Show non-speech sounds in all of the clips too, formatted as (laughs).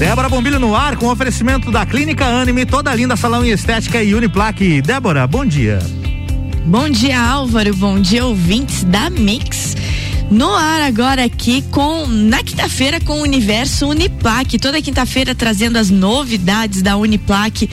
Débora Bombilho no ar com oferecimento da Clínica Anime, toda linda salão em estética e Uniplaque. Débora, bom dia. Bom dia, Álvaro. Bom dia, ouvintes da Mix. No ar agora aqui com na quinta-feira com o Universo Uniplaque, toda quinta-feira trazendo as novidades da Uniplaque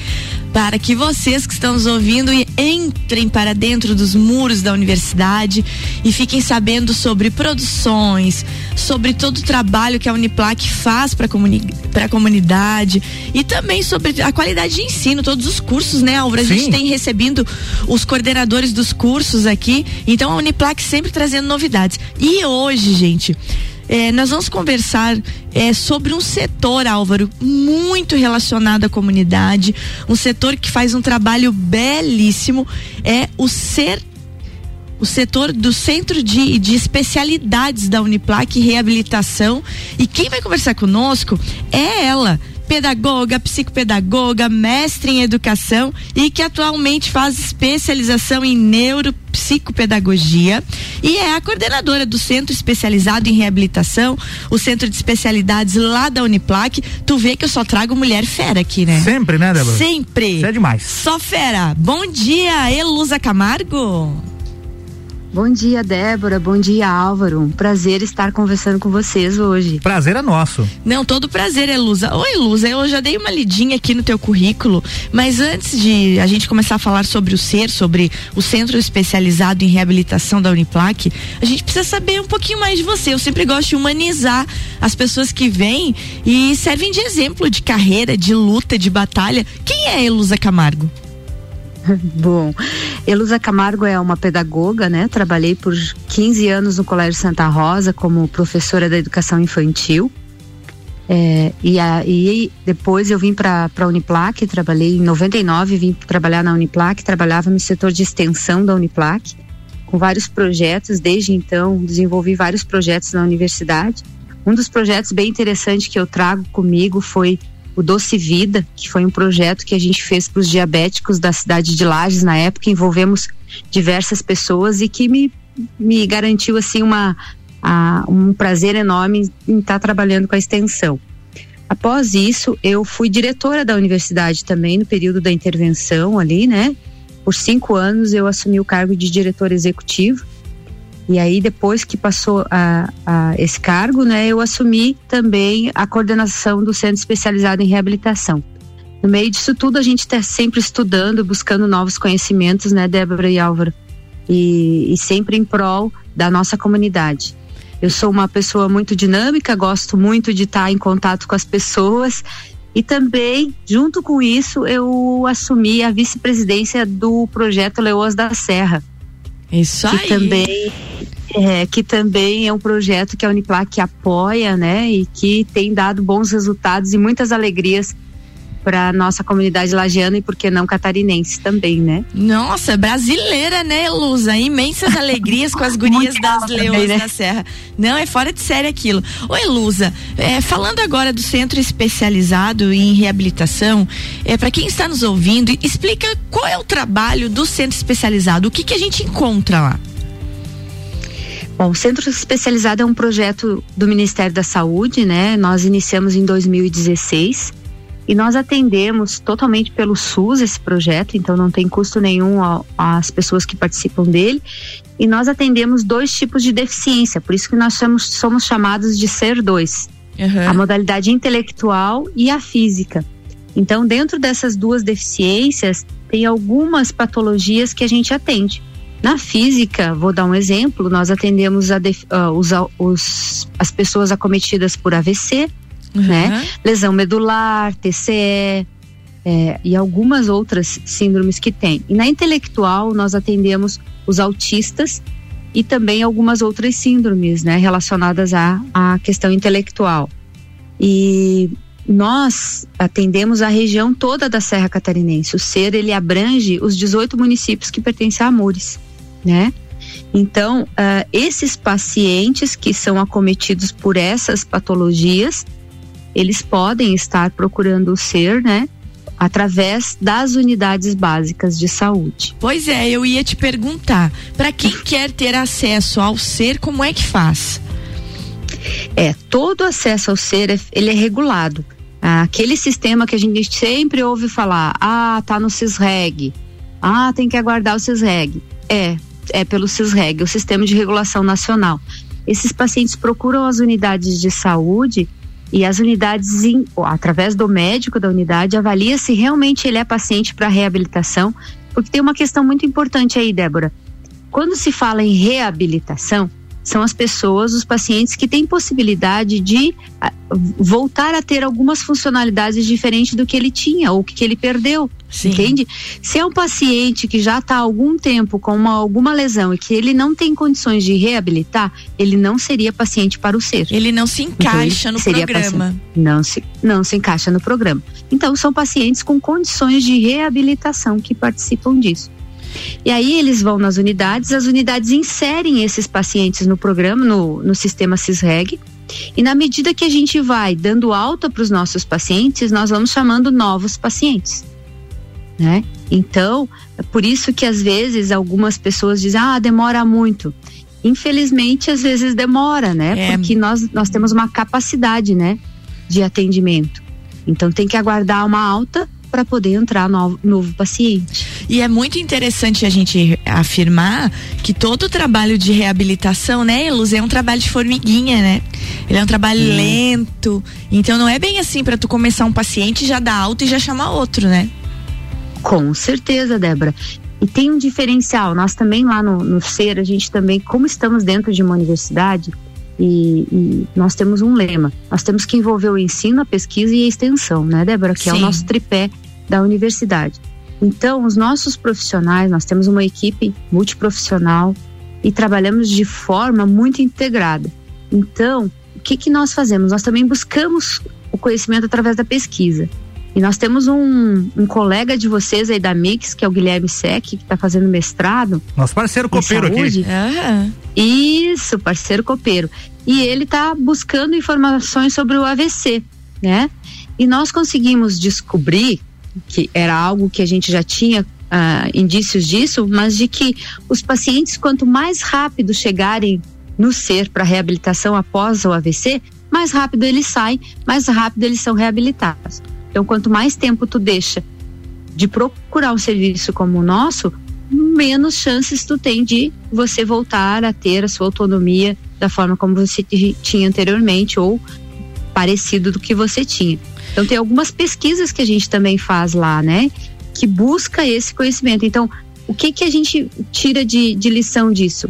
para que vocês que estão nos ouvindo entrem para dentro dos muros da universidade e fiquem sabendo sobre produções, sobre todo o trabalho que a Uniplac faz para comuni a comunidade e também sobre a qualidade de ensino, todos os cursos, né, Álvaro? A Sim. gente tem recebido os coordenadores dos cursos aqui, então a Uniplac sempre trazendo novidades. E hoje, gente, é, nós vamos conversar é, sobre um setor, Álvaro, muito relacionado à comunidade, um setor que faz um trabalho belíssimo, é o ser o setor do Centro de, de Especialidades da Uniplac Reabilitação. E quem vai conversar conosco é ela, pedagoga, psicopedagoga, mestre em educação e que atualmente faz especialização em neuropsicopedagogia e é a coordenadora do Centro Especializado em Reabilitação, o Centro de Especialidades lá da Uniplac. Tu vê que eu só trago mulher fera aqui, né? Sempre, né, Débora? Sempre. Isso é demais. Só fera. Bom dia, Elusa Camargo. Bom dia, Débora. Bom dia, Álvaro. Um prazer estar conversando com vocês hoje. Prazer é nosso. Não, todo prazer, Elusa. Oi, Elusa, eu já dei uma lidinha aqui no teu currículo, mas antes de a gente começar a falar sobre o SER, sobre o Centro Especializado em Reabilitação da Uniplac, a gente precisa saber um pouquinho mais de você. Eu sempre gosto de humanizar as pessoas que vêm e servem de exemplo de carreira, de luta, de batalha. Quem é Elusa Camargo? (laughs) Bom, Elusa Camargo é uma pedagoga, né? Trabalhei por 15 anos no Colégio Santa Rosa como professora da educação infantil. É, e, a, e depois eu vim para a Uniplac, trabalhei em 99, vim trabalhar na Uniplac, trabalhava no setor de extensão da Uniplac, com vários projetos. Desde então, desenvolvi vários projetos na universidade. Um dos projetos bem interessantes que eu trago comigo foi o Doce Vida, que foi um projeto que a gente fez para os diabéticos da cidade de Lages na época, envolvemos diversas pessoas e que me, me garantiu assim uma a, um prazer enorme em estar trabalhando com a extensão. Após isso, eu fui diretora da universidade também no período da intervenção ali, né? Por cinco anos eu assumi o cargo de diretor executivo e aí, depois que passou a, a, esse cargo, né, eu assumi também a coordenação do Centro Especializado em Reabilitação. No meio disso tudo, a gente está sempre estudando, buscando novos conhecimentos, né, Débora e Álvaro? E, e sempre em prol da nossa comunidade. Eu sou uma pessoa muito dinâmica, gosto muito de estar em contato com as pessoas e também, junto com isso, eu assumi a vice-presidência do projeto Leoas da Serra. Isso que aí. Também, é, que também é um projeto que a Uniplac apoia, né? E que tem dado bons resultados e muitas alegrias para nossa comunidade lagiana e por que não catarinense também, né? Nossa, brasileira, né, Lusa? Imensas (laughs) alegrias com as gurias das leões né? da Serra. Não, é fora de série aquilo. Oi, Lusa, é, falando agora do centro especializado em reabilitação, é para quem está nos ouvindo, explica qual é o trabalho do centro especializado, o que que a gente encontra lá? Bom, o Centro Especializado é um projeto do Ministério da Saúde, né? Nós iniciamos em 2016 e nós atendemos totalmente pelo SUS esse projeto, então não tem custo nenhum às pessoas que participam dele. E nós atendemos dois tipos de deficiência, por isso que nós somos, somos chamados de ser dois: uhum. a modalidade intelectual e a física. Então, dentro dessas duas deficiências, tem algumas patologias que a gente atende. Na física, vou dar um exemplo, nós atendemos def, uh, os, os, as pessoas acometidas por AVC, uhum. né? Lesão medular, TCE é, e algumas outras síndromes que tem. E na intelectual nós atendemos os autistas e também algumas outras síndromes, né, relacionadas à, à questão intelectual. E nós atendemos a região toda da Serra Catarinense. O SER ele abrange os 18 municípios que pertencem a Amores, né? Então, uh, esses pacientes que são acometidos por essas patologias, eles podem estar procurando o ser, né? Através das unidades básicas de saúde. Pois é, eu ia te perguntar, para quem (laughs) quer ter acesso ao ser, como é que faz? É, todo acesso ao ser, ele é regulado. Aquele sistema que a gente sempre ouve falar, ah, tá no CISREG, ah, tem que aguardar o CISREG. É, é pelo CISREG, o Sistema de Regulação Nacional. Esses pacientes procuram as unidades de saúde e as unidades, através do médico da unidade, avalia se realmente ele é paciente para reabilitação, porque tem uma questão muito importante aí, Débora. Quando se fala em reabilitação, são as pessoas, os pacientes que têm possibilidade de ah, voltar a ter algumas funcionalidades diferentes do que ele tinha ou que ele perdeu. Sim. Entende? Se é um paciente que já está há algum tempo com uma, alguma lesão e que ele não tem condições de reabilitar, ele não seria paciente para o ser. Ele não se então, encaixa então, no programa. Paciente. Não se, não se encaixa no programa. Então, são pacientes com condições de reabilitação que participam disso. E aí eles vão nas unidades, as unidades inserem esses pacientes no programa, no, no sistema CISREG. E na medida que a gente vai dando alta para os nossos pacientes, nós vamos chamando novos pacientes. Né? Então, é por isso que às vezes algumas pessoas dizem, ah, demora muito. Infelizmente, às vezes demora, né? É. Porque nós, nós temos uma capacidade, né? De atendimento. Então tem que aguardar uma alta para poder entrar novo, novo paciente. E é muito interessante a gente afirmar que todo o trabalho de reabilitação, né, Luz, é um trabalho de formiguinha, né? Ele é um trabalho hum. lento. Então não é bem assim para tu começar um paciente já dar alta e já chamar outro, né? Com certeza, Débora. E tem um diferencial. Nós também lá no, no SER, a gente também, como estamos dentro de uma universidade, e, e, nós temos um lema: nós temos que envolver o ensino, a pesquisa e a extensão, né, Débora? Que Sim. é o nosso tripé da universidade. Então, os nossos profissionais, nós temos uma equipe multiprofissional e trabalhamos de forma muito integrada. Então, o que, que nós fazemos? Nós também buscamos o conhecimento através da pesquisa. E nós temos um, um colega de vocês aí da Mix, que é o Guilherme Sec, que está fazendo mestrado. Nosso parceiro copeiro aqui. Uhum. Isso, parceiro copeiro. E ele está buscando informações sobre o AVC, né? E nós conseguimos descobrir que era algo que a gente já tinha uh, indícios disso, mas de que os pacientes, quanto mais rápido chegarem no ser para reabilitação após o AVC, mais rápido eles saem, mais rápido eles são reabilitados. Então, quanto mais tempo tu deixa de procurar um serviço como o nosso, menos chances tu tem de você voltar a ter a sua autonomia da forma como você tinha anteriormente ou parecido do que você tinha. Então tem algumas pesquisas que a gente também faz lá, né? Que busca esse conhecimento. Então, o que que a gente tira de, de lição disso?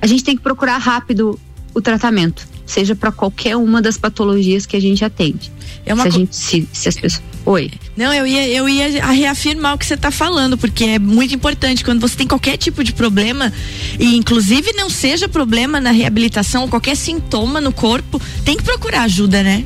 A gente tem que procurar rápido o tratamento, seja para qualquer uma das patologias que a gente atende. É uma se, a gente, se, se as pessoas Oi. Não, eu ia, eu ia reafirmar o que você está falando, porque é muito importante quando você tem qualquer tipo de problema, e inclusive não seja problema na reabilitação, qualquer sintoma no corpo, tem que procurar ajuda, né?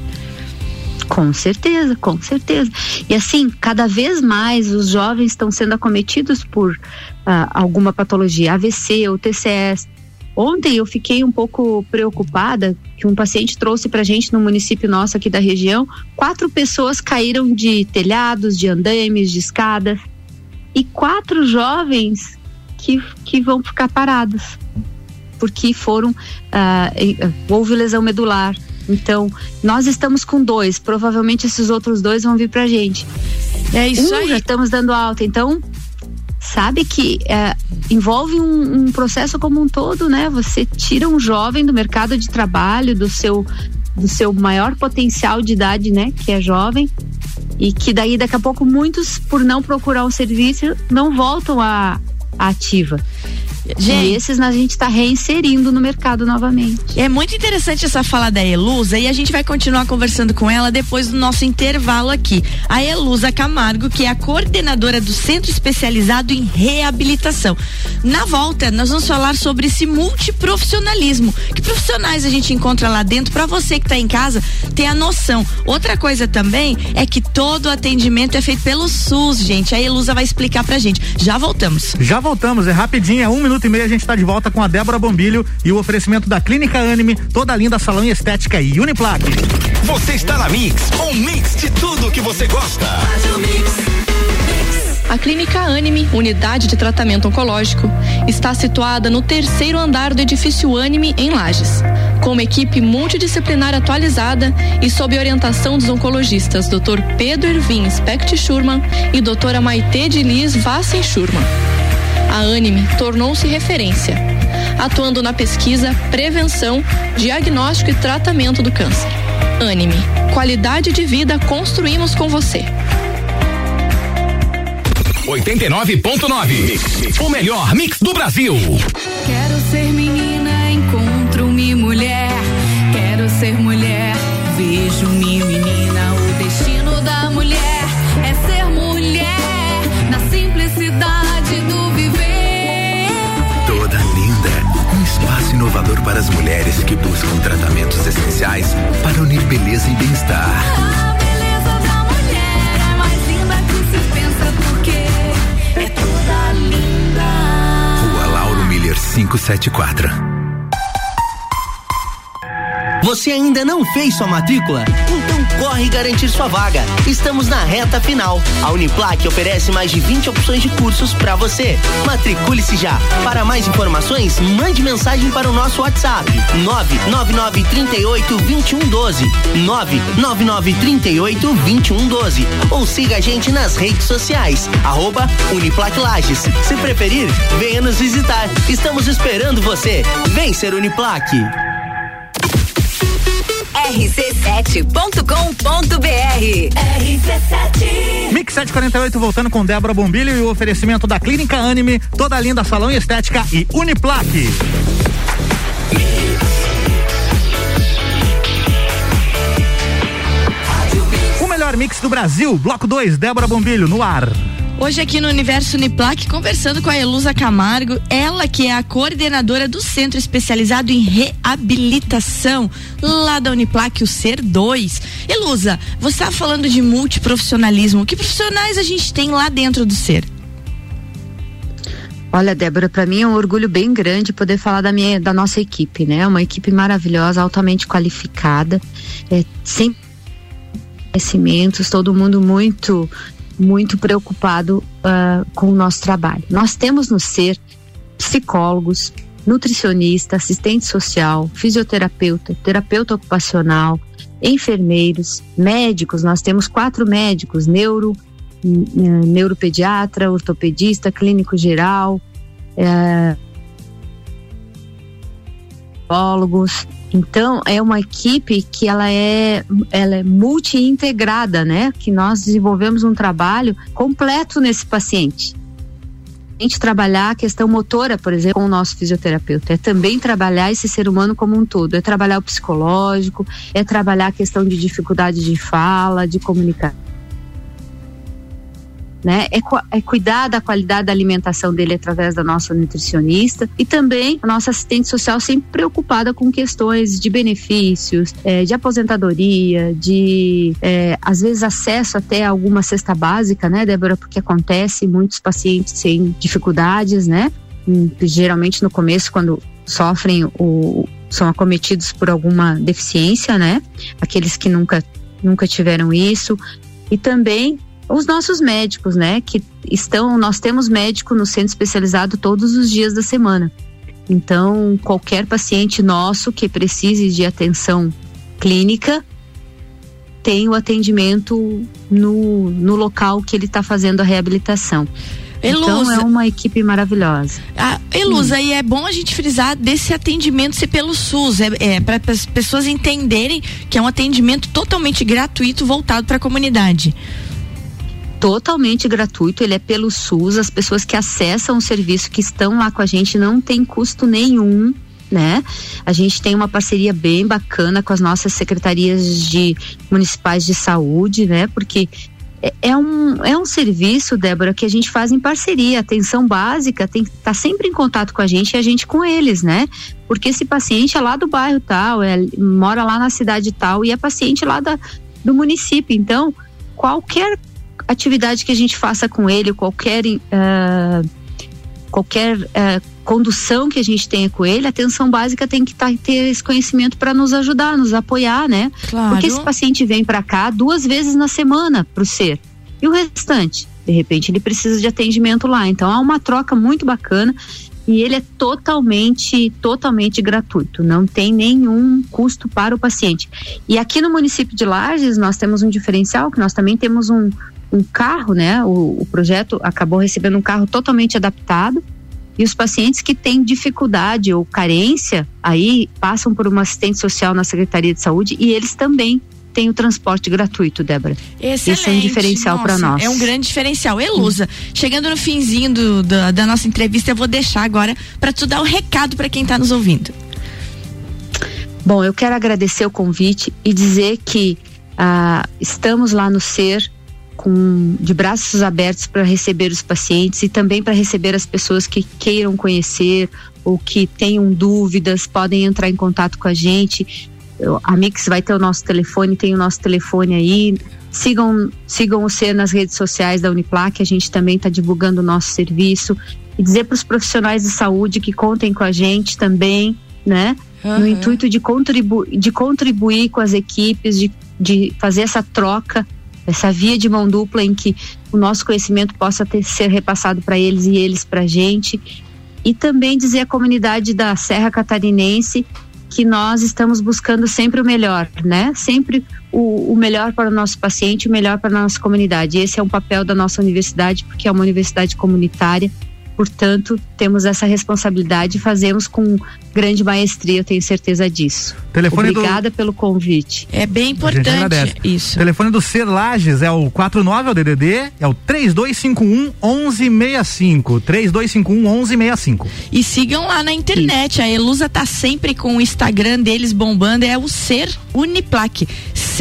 Com certeza, com certeza. E assim, cada vez mais os jovens estão sendo acometidos por uh, alguma patologia, AVC ou TCS. Ontem eu fiquei um pouco preocupada que um paciente trouxe para gente no município nosso aqui da região. Quatro pessoas caíram de telhados, de andames, de escadas. E quatro jovens que, que vão ficar parados. Porque foram. Uh, houve lesão medular. Então, nós estamos com dois. Provavelmente esses outros dois vão vir pra gente. É isso um, aí. Já estamos dando alta. Então, sabe que é, envolve um, um, processo como um todo, né? Você tira um jovem do mercado de trabalho, do seu do seu maior potencial de idade, né? Que é jovem e que daí daqui a pouco muitos por não procurar um serviço não voltam à ativa. Gente, e esses a gente está reinserindo no mercado novamente. É muito interessante essa fala da Elusa e a gente vai continuar conversando com ela depois do nosso intervalo aqui. A Elusa Camargo, que é a coordenadora do Centro Especializado em Reabilitação. Na volta, nós vamos falar sobre esse multiprofissionalismo. Que profissionais a gente encontra lá dentro para você que está em casa ter a noção. Outra coisa também é que todo o atendimento é feito pelo SUS, gente. A Elusa vai explicar pra gente. Já voltamos. Já voltamos, é rapidinho, é um minuto minuto e meio a gente está de volta com a Débora Bombilho e o oferecimento da Clínica Anime, toda linda salão e estética e Uniplaque. Você está na Mix, um mix de tudo que você gosta. A Clínica Anime, unidade de tratamento oncológico, está situada no terceiro andar do edifício Anime, em Lages. Com uma equipe multidisciplinar atualizada e sob orientação dos oncologistas Dr. Pedro Irvin Specht Schurman e doutora Maite de Liz Vassen Schurman. A Anime tornou-se referência, atuando na pesquisa, prevenção, diagnóstico e tratamento do câncer. Anime, qualidade de vida construímos com você. 89.9. O melhor mix do Brasil. Quero ser menina, encontro-me mulher. Para as mulheres que buscam tratamentos essenciais para unir beleza e bem-estar. A beleza da mulher é mais linda que se pensa porque é toda linda. Rua Lauro Miller 574. Você ainda não fez sua matrícula? Corre garantir sua vaga. Estamos na reta final. A Uniplac oferece mais de 20 opções de cursos para você. Matricule-se já. Para mais informações, mande mensagem para o nosso WhatsApp: 99938 2112. 99938 2112. Ou siga a gente nas redes sociais. Arroba Uniplac Lages. Se preferir, venha nos visitar. Estamos esperando você. Vem ser Uniplac. rc7.com.br RC7 Mix 748 voltando com Débora Bombilho e o oferecimento da Clínica Anime, toda linda salão e estética e Uniplaque. O melhor mix do Brasil, bloco 2, Débora Bombilho no ar. Hoje aqui no Universo Uniplac, conversando com a Elusa Camargo, ela que é a coordenadora do Centro Especializado em Reabilitação, lá da Uniplac, o Ser 2. Elusa, você está falando de multiprofissionalismo. Que profissionais a gente tem lá dentro do Ser? Olha, Débora, para mim é um orgulho bem grande poder falar da minha, da nossa equipe, né? Uma equipe maravilhosa, altamente qualificada, é, sem conhecimentos, todo mundo muito, muito preocupado uh, com o nosso trabalho. Nós temos no ser psicólogos, nutricionista, assistente social, fisioterapeuta, terapeuta ocupacional, enfermeiros, médicos. Nós temos quatro médicos: neuro, neuropediatra, ortopedista, clínico geral, é, psicólogos. Então é uma equipe que ela é, ela é multi-integrada, né? Que nós desenvolvemos um trabalho completo nesse paciente. A gente trabalhar a questão motora, por exemplo, com o nosso fisioterapeuta, é também trabalhar esse ser humano como um todo, é trabalhar o psicológico, é trabalhar a questão de dificuldade de fala, de comunicação né? É, é, cuidar da qualidade da alimentação dele através da nossa nutricionista e também a nossa assistente social sempre preocupada com questões de benefícios, é, de aposentadoria, de é, às vezes acesso até alguma cesta básica, né, Débora? Porque acontece muitos pacientes sem dificuldades, né? Geralmente no começo, quando sofrem o são acometidos por alguma deficiência, né? Aqueles que nunca nunca tiveram isso e também os nossos médicos, né? Que estão, nós temos médico no centro especializado todos os dias da semana. Então, qualquer paciente nosso que precise de atenção clínica tem o atendimento no, no local que ele está fazendo a reabilitação. Elusa. Então é uma equipe maravilhosa. Ah, Elusa, hum. e é bom a gente frisar desse atendimento ser pelo SUS, é, é para as pessoas entenderem que é um atendimento totalmente gratuito voltado para a comunidade totalmente gratuito, ele é pelo SUS, as pessoas que acessam o serviço, que estão lá com a gente, não tem custo nenhum. Né? A gente tem uma parceria bem bacana com as nossas secretarias de municipais de saúde, né? Porque é, é um, é um serviço, Débora, que a gente faz em parceria. Atenção básica tem que tá sempre em contato com a gente e a gente com eles, né? Porque esse paciente é lá do bairro tal, é, mora lá na cidade tal e é paciente lá da, do município. Então, qualquer atividade que a gente faça com ele, qualquer uh, qualquer uh, condução que a gente tenha com ele, a atenção básica tem que tá, ter esse conhecimento para nos ajudar, nos apoiar, né? Claro. Porque esse paciente vem para cá duas vezes na semana para o ser e o restante, de repente ele precisa de atendimento lá. Então há uma troca muito bacana e ele é totalmente, totalmente gratuito, não tem nenhum custo para o paciente. E aqui no município de Lages nós temos um diferencial que nós também temos um, um carro, né? O, o projeto acabou recebendo um carro totalmente adaptado e os pacientes que têm dificuldade ou carência aí passam por uma assistente social na Secretaria de Saúde e eles também têm o transporte gratuito, Débora. Excelente. Esse é um diferencial para nós. É um grande diferencial. Elusa, chegando no finzinho do- da- da nossa entrevista, eu vou deixar agora para tu dar o recado para quem tá nos ouvindo. Bom, eu quero agradecer o convite e dizer que ah, estamos lá no SER com de braços abertos para receber os pacientes e também para receber as pessoas que queiram conhecer ou que tenham dúvidas, podem entrar em contato com a gente. Eu- A Mix vai ter o nosso telefone, tem o nosso telefone aí. Sigam, sigam o SER nas redes sociais da Uniplac, a gente também está divulgando o nosso serviço. E dizer para os profissionais de saúde que contem com a gente também, né? no Aham. intuito de, contribu de contribuir com as equipes, de, de fazer essa troca, essa via de mão dupla em que o nosso conhecimento possa ter, ser repassado para eles e eles para a gente. E também dizer à comunidade da Serra Catarinense que nós estamos buscando sempre o melhor, né? Sempre o, o melhor para o nosso paciente, o melhor para a nossa comunidade. Esse é um papel da nossa universidade, porque é uma universidade comunitária. Portanto, temos essa responsabilidade e fazemos com grande maestria, eu tenho certeza disso. Telefone do- Obrigada pelo convite. É bem importante isso. O telefone do Ser Lages é o 49 é o DDD, é o 3251 1165. 3251 1165. E sigam lá na internet. A Elusa tá sempre com o Instagram deles bombando. É o Ser Uniplac.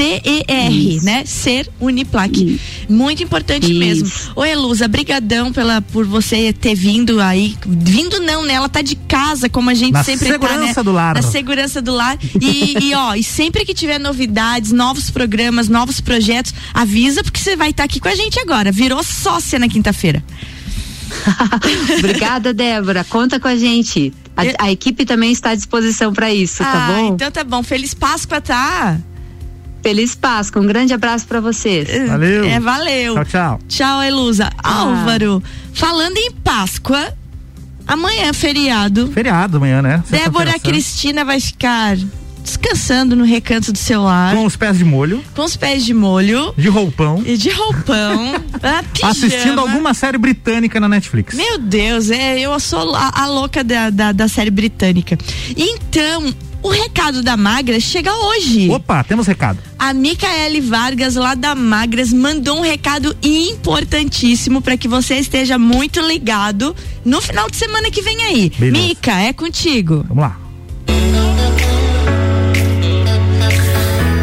C-E-R, né? Ser Uniplac. Isso. Muito importante Isso. mesmo. Ô, Elusa, brigadão pela, por você ter vindo aí. Vindo não, né? Ela tá de casa, como a gente Na sempre tá, segurança né? do lar. Na segurança do lar. E, e, ó, e sempre que tiver novidades, novos programas, novos projetos, avisa, porque você vai estar aqui com a gente agora. Virou sócia na quinta-feira. (laughs) Obrigada, Débora. Conta com a gente. A, a equipe também está à disposição para isso, tá ah, bom? então tá bom. Feliz Páscoa, tá? Feliz Páscoa. Um grande abraço para vocês. Valeu. É, valeu. Tchau, tchau. Tchau, Elusa. Álvaro, falando em Páscoa, amanhã é feriado. Feriado amanhã, né? Débora. Cristina vai ficar descansando no recanto do seu lar, Com os pés de molho, com os pés de molho de roupão, e de roupão, (laughs) ah, assistindo alguma série britânica na Netflix. Meu Deus, é, eu sou a, a louca da, da, da série britânica. Então, o recado da Magra chega hoje. Opa, temos recado. A Micaele Vargas, lá da Magras, mandou um recado importantíssimo para que você esteja muito ligado no final de semana que vem aí. Beleza. Mica, é contigo. Vamos lá.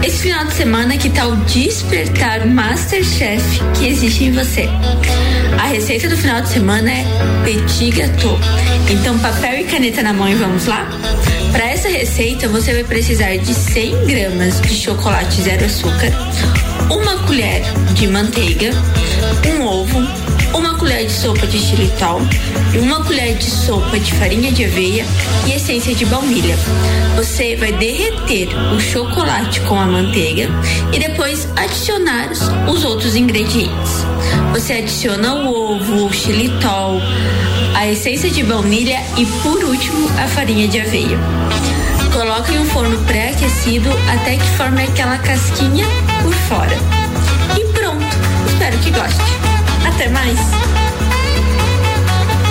Esse final de semana, que tal despertar Masterchef que existe em você? A receita do final de semana é petit gâteau. Então, papel e caneta na mão e vamos lá? Para essa receita, você vai precisar de 100 gramas de chocolate zero açúcar, uma colher de manteiga, um ovo, colher de sopa de xilitol uma colher de sopa de farinha de aveia e essência de baunilha. Você vai derreter o chocolate com a manteiga e depois adicionar os outros ingredientes. Você adiciona o ovo, o xilitol, a essência de baunilha e por último a farinha de aveia. Coloque em um forno pré-aquecido até que forme aquela casquinha por fora. E pronto. Espero que goste. Até mais.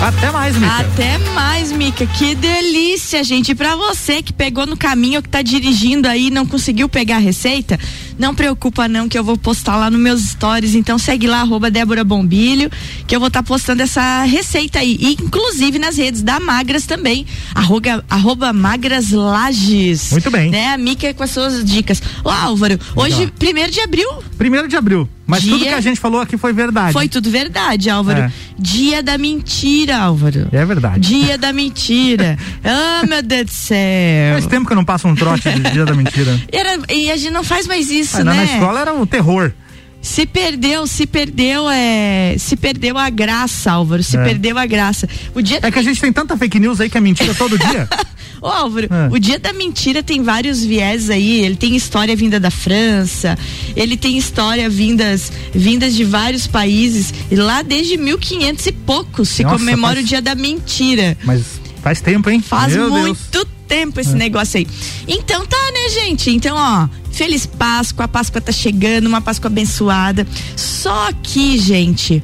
Até mais, Mica. Até mais, Mica. Que delícia, gente. E pra você que pegou no caminho, que tá dirigindo aí e não conseguiu pegar a receita, não preocupa não que eu vou postar lá nos meus stories. Então segue lá, arroba Débora Bombilho, que eu vou estar postando essa receita aí. E, inclusive nas redes da Magras também. Arroba, arroba Magras Lages. Muito bem. Né? A Mica com as suas dicas. Ô Álvaro, hoje, primeiro de abril, Primeiro de abril. Mas Dia- tudo que a gente falou aqui foi verdade. foi tudo verdade, Álvaro. É. Dia da mentira, Álvaro. É verdade. Dia da mentira. (laughs) Ah, meu Deus do céu. Faz tempo que eu não passo um trote de dia da mentira. Era, e a gente não faz mais isso, Ah, né? Na escola era o terror. Se perdeu, se perdeu, é, se perdeu a graça, Álvaro, se É. perdeu a graça. O dia É que a gente tem tanta fake news aí que é mentira todo dia. (laughs) Ô Álvaro, Ah. o dia da mentira tem vários viés aí. Ele tem história vinda da França, ele tem história vindas, vindas de vários países. E lá desde 1500 e poucos se Nossa, comemora faz- o dia da mentira. Mas faz tempo, hein? Faz Meu Deus. muito tempo esse negócio aí. Então tá, né, gente? Então, ó, feliz Páscoa, a Páscoa tá chegando, uma Páscoa abençoada. Só que, gente,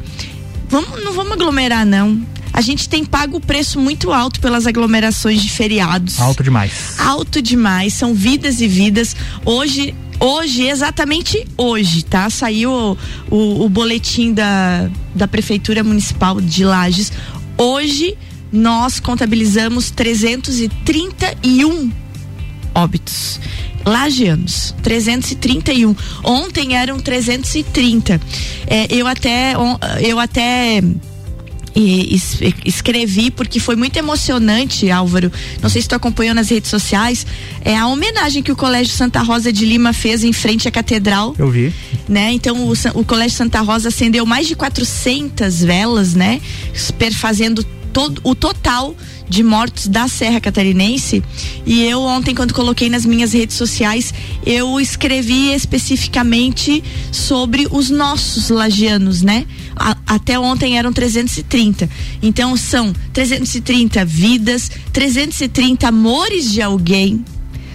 vamos, não vamos aglomerar, não. A gente tem pago o preço muito alto pelas aglomerações de feriados. Alto demais. Alto demais, são vidas e vidas. Hoje, hoje, exatamente hoje, tá? Saiu o, o, o boletim da, da Prefeitura Municipal de Lages. Hoje, nós contabilizamos 331 óbitos. Lagianos, 331. Ontem eram 330. É, eu até, eu até e es- escrevi porque foi muito emocionante, Álvaro. Não sei se tu acompanhou nas redes sociais, é a homenagem que o Colégio Santa Rosa de Lima fez em frente à catedral Eu vi. né? Então o, o Colégio Santa Rosa acendeu mais de 400 velas, né? Perfazendo todo o total de mortos da Serra Catarinense. E eu ontem quando coloquei nas minhas redes sociais, eu escrevi especificamente sobre os nossos lagianos, né? A- até ontem eram 330. Então são 330 vidas, 330 amores de alguém,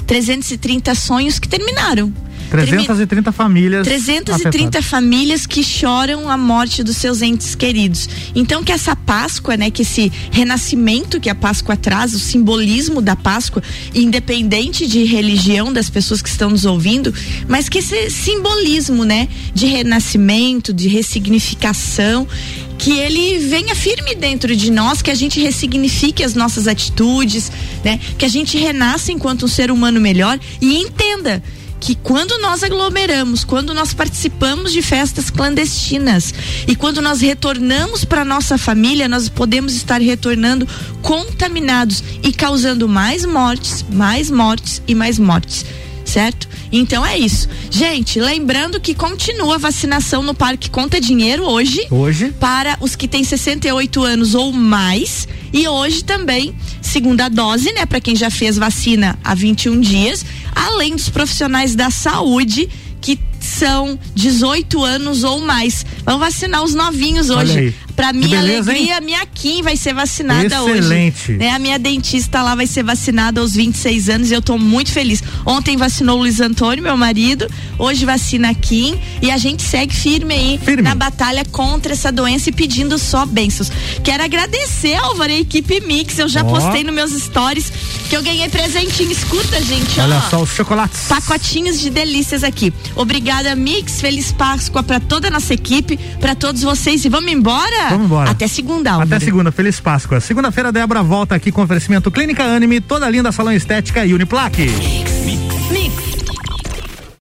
330 sonhos que terminaram. Termi- 330 famílias. 330 afetadas. famílias que choram a morte dos seus entes queridos. Então que essa Páscoa, né, que esse renascimento que a Páscoa traz, o simbolismo da Páscoa, independente de religião das pessoas que estão nos ouvindo, mas que esse simbolismo, né, de renascimento, de ressignificação, que ele venha firme dentro de nós, que a gente ressignifique as nossas atitudes, né, que a gente renasça enquanto um ser humano melhor e entenda que quando nós aglomeramos, quando nós participamos de festas clandestinas e quando nós retornamos para nossa família, nós podemos estar retornando contaminados e causando mais mortes, mais mortes e mais mortes. Certo? Então é isso. Gente, lembrando que continua a vacinação no Parque Conta Dinheiro hoje Hoje. para os que têm 68 anos ou mais. E hoje também, segunda dose, né, para quem já fez vacina há 21 dias, além dos profissionais da saúde que são 18 anos ou mais. Vamos vacinar os novinhos hoje. Pra minha beleza, alegria, a minha Kim vai ser vacinada Excelente. hoje. Né? A minha dentista lá vai ser vacinada aos 26 anos e eu tô muito feliz. Ontem vacinou o Luiz Antônio, meu marido, hoje vacina a Kim e a gente segue firme aí Firme. na batalha contra essa doença e pedindo só bênçãos. Quero agradecer, Álvaro, a equipe Mix. Eu já Ó. postei nos meus stories que eu ganhei presentinho. Escuta, gente, Olha ó. só os chocolates. Pacotinhos de delícias aqui. Obrigada, Mix. Feliz Páscoa pra toda a nossa equipe, pra todos vocês. E vamos embora? Vamos embora. Até segunda, Álvaro. Até segunda, feliz Páscoa. Segunda-feira, Débora volta aqui com oferecimento Clínica Anime, toda linda salão estética e Uniplaque.